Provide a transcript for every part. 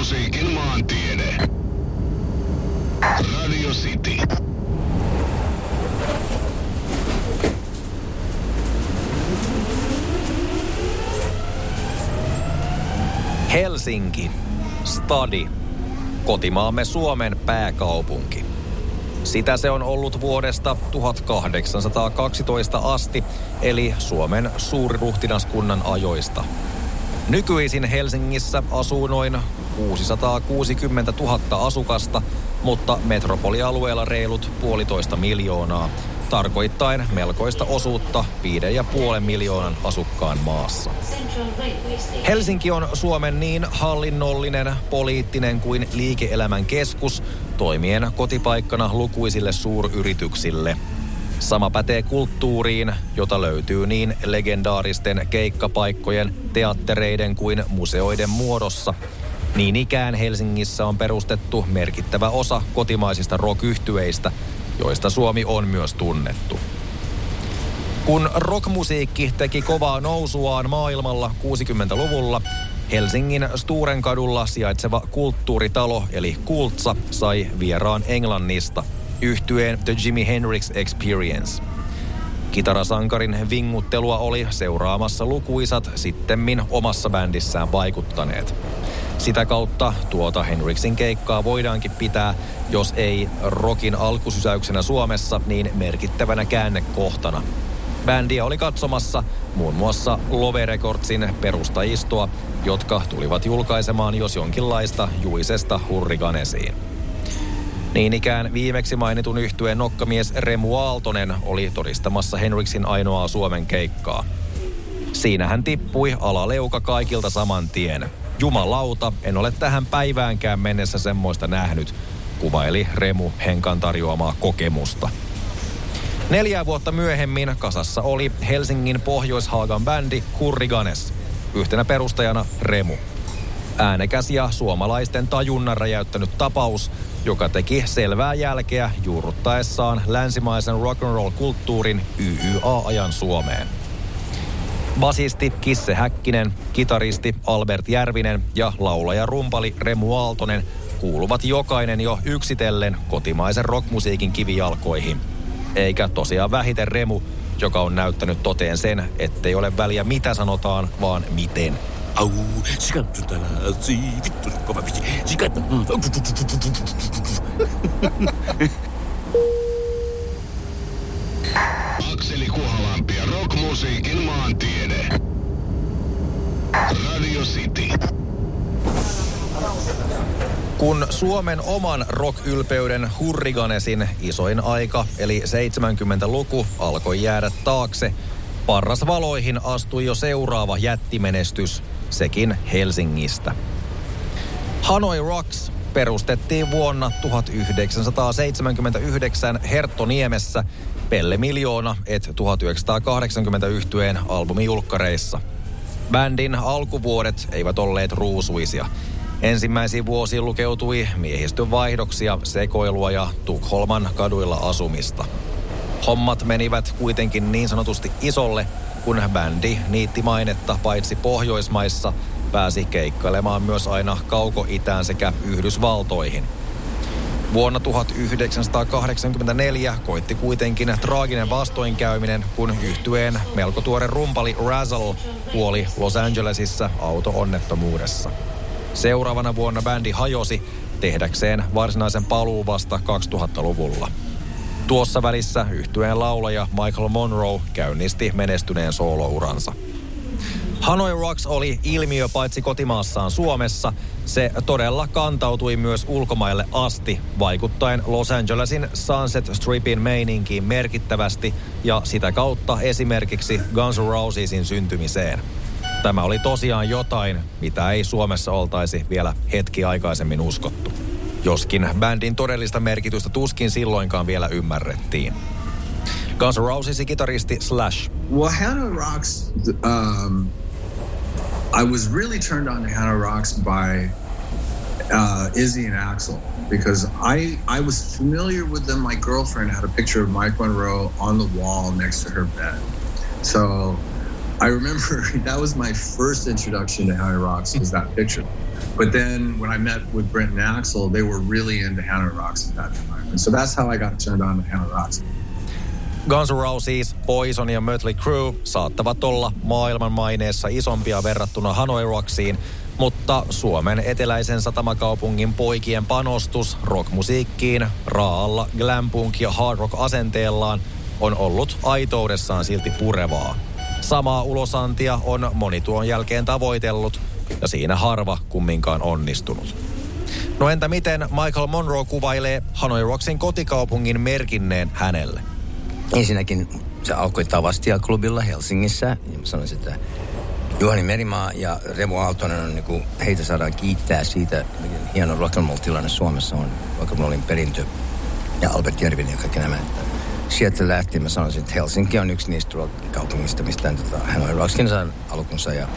Rockmusiikin maantiede. Radio City. Helsinki, stadi, kotimaamme Suomen pääkaupunki. Sitä se on ollut vuodesta 1812 asti, eli Suomen suuriruhtinaskunnan ajoista. Nykyisin Helsingissä asuu noin 660 000 asukasta, mutta metropolialueella reilut puolitoista miljoonaa, tarkoittain melkoista osuutta 5,5 miljoonan asukkaan maassa. Helsinki on Suomen niin hallinnollinen, poliittinen kuin liike-elämän keskus, toimien kotipaikkana lukuisille suuryrityksille. Sama pätee kulttuuriin, jota löytyy niin legendaaristen keikkapaikkojen, teattereiden kuin museoiden muodossa. Niin ikään Helsingissä on perustettu merkittävä osa kotimaisista rock joista Suomi on myös tunnettu. Kun rockmusiikki teki kovaa nousuaan maailmalla 60-luvulla, Helsingin Sturenkadulla sijaitseva kulttuuritalo eli Kultsa sai vieraan Englannista yhtyeen The Jimi Hendrix Experience. Kitarasankarin vinguttelua oli seuraamassa lukuisat sittemmin omassa bändissään vaikuttaneet. Sitä kautta tuota Henriksin keikkaa voidaankin pitää, jos ei rokin alkusysäyksenä Suomessa, niin merkittävänä käännekohtana. Bändiä oli katsomassa muun muassa Love Recordsin perustajistoa, jotka tulivat julkaisemaan jos jonkinlaista juisesta hurrikanesiin. Niin ikään viimeksi mainitun yhtyeen nokkamies Remu Aaltonen oli todistamassa Henriksin ainoaa Suomen keikkaa. Siinä hän tippui alaleuka kaikilta saman tien. Jumalauta, en ole tähän päiväänkään mennessä semmoista nähnyt, kuvaili Remu Henkan tarjoamaa kokemusta. Neljä vuotta myöhemmin kasassa oli Helsingin Pohjoishaagan bändi Hurriganes, yhtenä perustajana Remu. Äänekäs ja suomalaisten tajunnan räjäyttänyt tapaus, joka teki selvää jälkeä juurruttaessaan länsimaisen rock'n'roll-kulttuurin YYA-ajan Suomeen. Basisti Kisse Häkkinen, kitaristi Albert Järvinen ja laulaja rumpali Remu Aaltonen kuuluvat jokainen jo yksitellen kotimaisen rockmusiikin kivijalkoihin. Eikä tosiaan vähiten Remu, joka on näyttänyt toteen sen, ettei ole väliä mitä sanotaan, vaan miten. Au, vittu, kova Akseli Kuhalampi ja rockmusiikin maantiede. Radio City. Kun Suomen oman rock-ylpeyden hurriganesin isoin aika, eli 70-luku, alkoi jäädä taakse, parras valoihin astui jo seuraava jättimenestys, sekin Helsingistä. Hanoi Rocks perustettiin vuonna 1979 Herttoniemessä Pelle Miljoona et 1980 yhtyeen albumijulkkareissa. Bändin alkuvuodet eivät olleet ruusuisia. Ensimmäisiin vuosiin lukeutui miehistön vaihdoksia, sekoilua ja Tukholman kaduilla asumista. Hommat menivät kuitenkin niin sanotusti isolle, kun bändi niitti mainetta paitsi Pohjoismaissa, pääsi keikkailemaan myös aina kauko-itään sekä Yhdysvaltoihin – Vuonna 1984 koitti kuitenkin traaginen vastoinkäyminen, kun yhtyeen melko tuore rumpali Razzle kuoli Los Angelesissa auto-onnettomuudessa. Seuraavana vuonna bändi hajosi tehdäkseen varsinaisen paluu vasta 2000-luvulla. Tuossa välissä yhtyeen laulaja Michael Monroe käynnisti menestyneen soolouransa. Hanoi Rocks oli ilmiö paitsi kotimaassaan Suomessa, se todella kantautui myös ulkomaille asti, vaikuttaen Los Angelesin Sunset Stripin meininkiin merkittävästi ja sitä kautta esimerkiksi Guns N' Rosesin syntymiseen. Tämä oli tosiaan jotain, mitä ei Suomessa oltaisi vielä hetki aikaisemmin uskottu. Joskin bändin todellista merkitystä tuskin silloinkaan vielä ymmärrettiin. Guns N' Rosesin kitaristi Slash. Well, Hannah Rocks um, I was really turned on to Hannah Rocks by uh, Izzy and Axel because I I was familiar with them. My girlfriend had a picture of Mike Monroe on the wall next to her bed, so I remember that was my first introduction to Hanoi Rocks was that picture. But then when I met with Brent and Axel, they were really into Hanoi Rocks at that time. And so that's how I got turned on to Hanoi Rocks. Guns N' Roses, Poison ja Mötley Crue saattavat olla maailman maineessa isompia verrattuna Hanoi Rocksiin, mutta Suomen eteläisen satamakaupungin poikien panostus rockmusiikkiin raalla glam-punk ja hard rock asenteellaan on ollut aitoudessaan silti purevaa. Samaa ulosantia on moni tuon jälkeen tavoitellut ja siinä harva kumminkaan onnistunut. No entä miten Michael Monroe kuvailee Hanoi Rocksin kotikaupungin merkinneen hänelle? Ensinnäkin se alkoi Tavastia-klubilla Helsingissä. Ja mä sanoisin, että Juhani Merimaa ja Remo Aaltonen on niin heitä saadaan kiittää siitä, miten hieno rock'n'roll-tilanne Suomessa on. Rock'n'rollin perintö ja Albert Järvinen ja kaikki nämä. Että sieltä lähtien mä sanoisin, että Helsinki on yksi niistä kaupungista, mistä tota, hän on Rockskin saanut alkunsa ja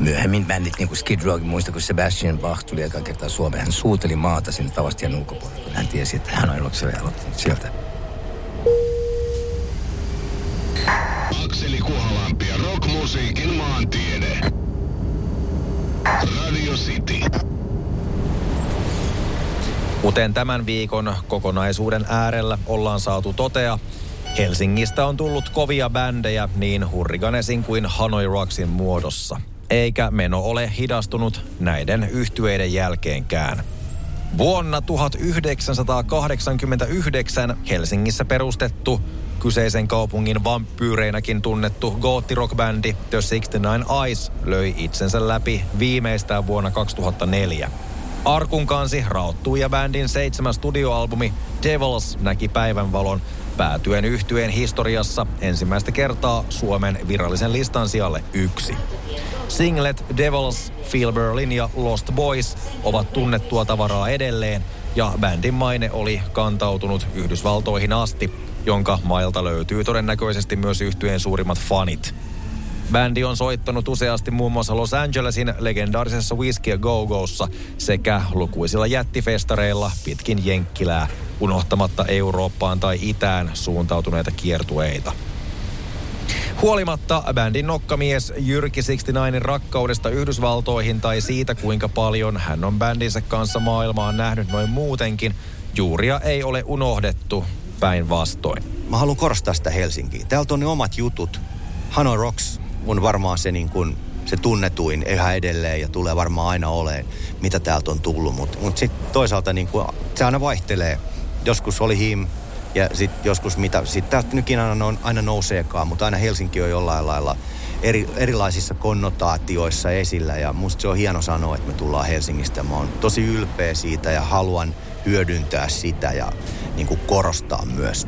myöhemmin bändit niin kuin Skid Row, muista kun Sebastian Bach tuli eka kertaa Suomeen, hän suuteli maata sinne Tavastian ulkopuolelle, kun hän tiesi, että hän on Rocksin aloittanut sieltä. City. Kuten tämän viikon kokonaisuuden äärellä ollaan saatu totea, Helsingistä on tullut kovia bändejä niin Hurriganesin kuin Hanoi Rocksin muodossa. Eikä meno ole hidastunut näiden yhtyeiden jälkeenkään. Vuonna 1989 Helsingissä perustettu kyseisen kaupungin vampyyreinäkin tunnettu goottirockbändi The 69 Eyes löi itsensä läpi viimeistään vuonna 2004. Arkun kansi raottui ja bändin seitsemäs studioalbumi Devils näki päivänvalon päätyen yhtyeen historiassa ensimmäistä kertaa Suomen virallisen listan sijalle yksi. Singlet Devils, Phil Berlin ja Lost Boys ovat tunnettua tavaraa edelleen ja bändin maine oli kantautunut Yhdysvaltoihin asti, jonka mailta löytyy todennäköisesti myös yhtyeen suurimmat fanit. Bändi on soittanut useasti muun muassa Los Angelesin legendaarisessa Whiskey Go Gossa sekä lukuisilla jättifestareilla pitkin Jenkkilää, unohtamatta Eurooppaan tai itään suuntautuneita kiertueita. Huolimatta bändin nokkamies Jyrki 69 rakkaudesta Yhdysvaltoihin tai siitä, kuinka paljon hän on bändinsä kanssa maailmaan nähnyt noin muutenkin, juuria ei ole unohdettu päinvastoin. Mä haluan korostaa sitä Helsinkiä. Täältä on ne omat jutut. Hanoi Rocks on varmaan se, niin kuin, se tunnetuin yhä edelleen ja tulee varmaan aina oleen, mitä täältä on tullut. Mutta mut, sitten toisaalta niin kuin, se aina vaihtelee. Joskus oli him ja sitten joskus mitä. Sitten täältä nytkin aina, on, aina nouseekaan, mutta aina Helsinki on jollain lailla eri, erilaisissa konnotaatioissa esillä. Ja musta se on hieno sanoa, että me tullaan Helsingistä. Mä oon tosi ylpeä siitä ja haluan hyödyntää sitä ja niin kuin korostaa myös.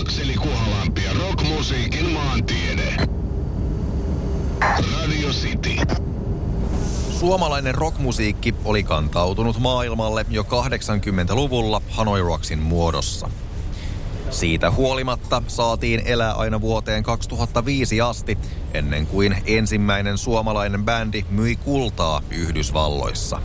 Akseli Kuhalampi ja rockmusiikin maantiede. Radio City. Suomalainen rockmusiikki oli kantautunut maailmalle jo 80-luvulla Hanoi Rocksin muodossa. Siitä huolimatta saatiin elää aina vuoteen 2005 asti, ennen kuin ensimmäinen suomalainen bändi myi kultaa Yhdysvalloissa.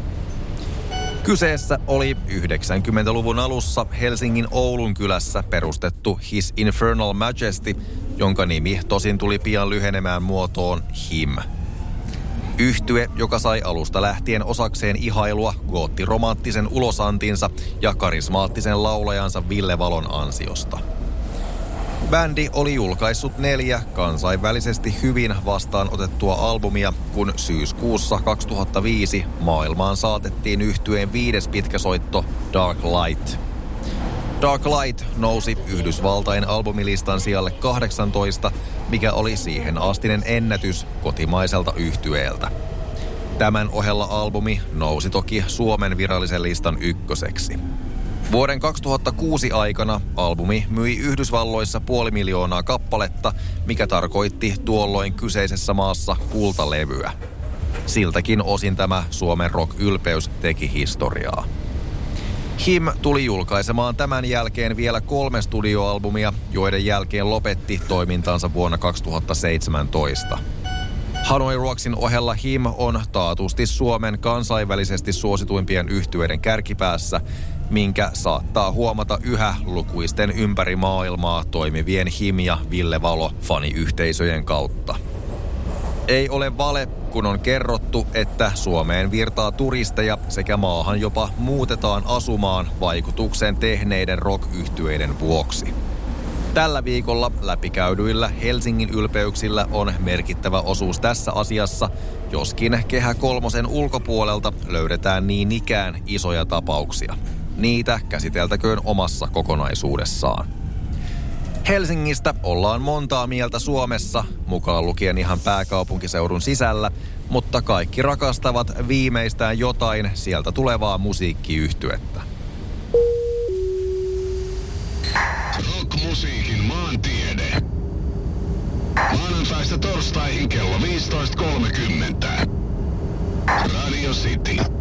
Kyseessä oli 90-luvun alussa Helsingin Oulun kylässä perustettu His Infernal Majesty, jonka nimi tosin tuli pian lyhenemään muotoon HIM. Yhtye, joka sai alusta lähtien osakseen ihailua goottiromanttisen ulosantinsa ja karismaattisen laulajansa Ville Valon ansiosta. Bändi oli julkaissut neljä kansainvälisesti hyvin vastaanotettua albumia, kun syyskuussa 2005 maailmaan saatettiin yhtyeen viides pitkäsoitto Dark Light. Dark Light nousi Yhdysvaltain albumilistan sijalle 18, mikä oli siihen astinen ennätys kotimaiselta yhtyeeltä. Tämän ohella albumi nousi toki Suomen virallisen listan ykköseksi. Vuoden 2006 aikana albumi myi Yhdysvalloissa puoli miljoonaa kappaletta, mikä tarkoitti tuolloin kyseisessä maassa kultalevyä. Siltäkin osin tämä Suomen rock-ylpeys teki historiaa. Him tuli julkaisemaan tämän jälkeen vielä kolme studioalbumia, joiden jälkeen lopetti toimintansa vuonna 2017. Hanoi Rocksin ohella Him on taatusti Suomen kansainvälisesti suosituimpien yhtyeiden kärkipäässä minkä saattaa huomata yhä lukuisten ympäri maailmaa toimivien Him ja Ville Valo faniyhteisöjen kautta. Ei ole vale, kun on kerrottu, että Suomeen virtaa turisteja sekä maahan jopa muutetaan asumaan vaikutuksen tehneiden rock vuoksi. Tällä viikolla läpikäydyillä Helsingin ylpeyksillä on merkittävä osuus tässä asiassa, joskin Kehä kolmosen ulkopuolelta löydetään niin ikään isoja tapauksia. Niitä käsiteltäköön omassa kokonaisuudessaan. Helsingistä ollaan montaa mieltä Suomessa, mukaan lukien ihan pääkaupunkiseudun sisällä, mutta kaikki rakastavat viimeistään jotain sieltä tulevaa musiikkiyhtyettä. Rockmusiikin maantiede. Maanantaista torstaihin kello 15.30. Radio City.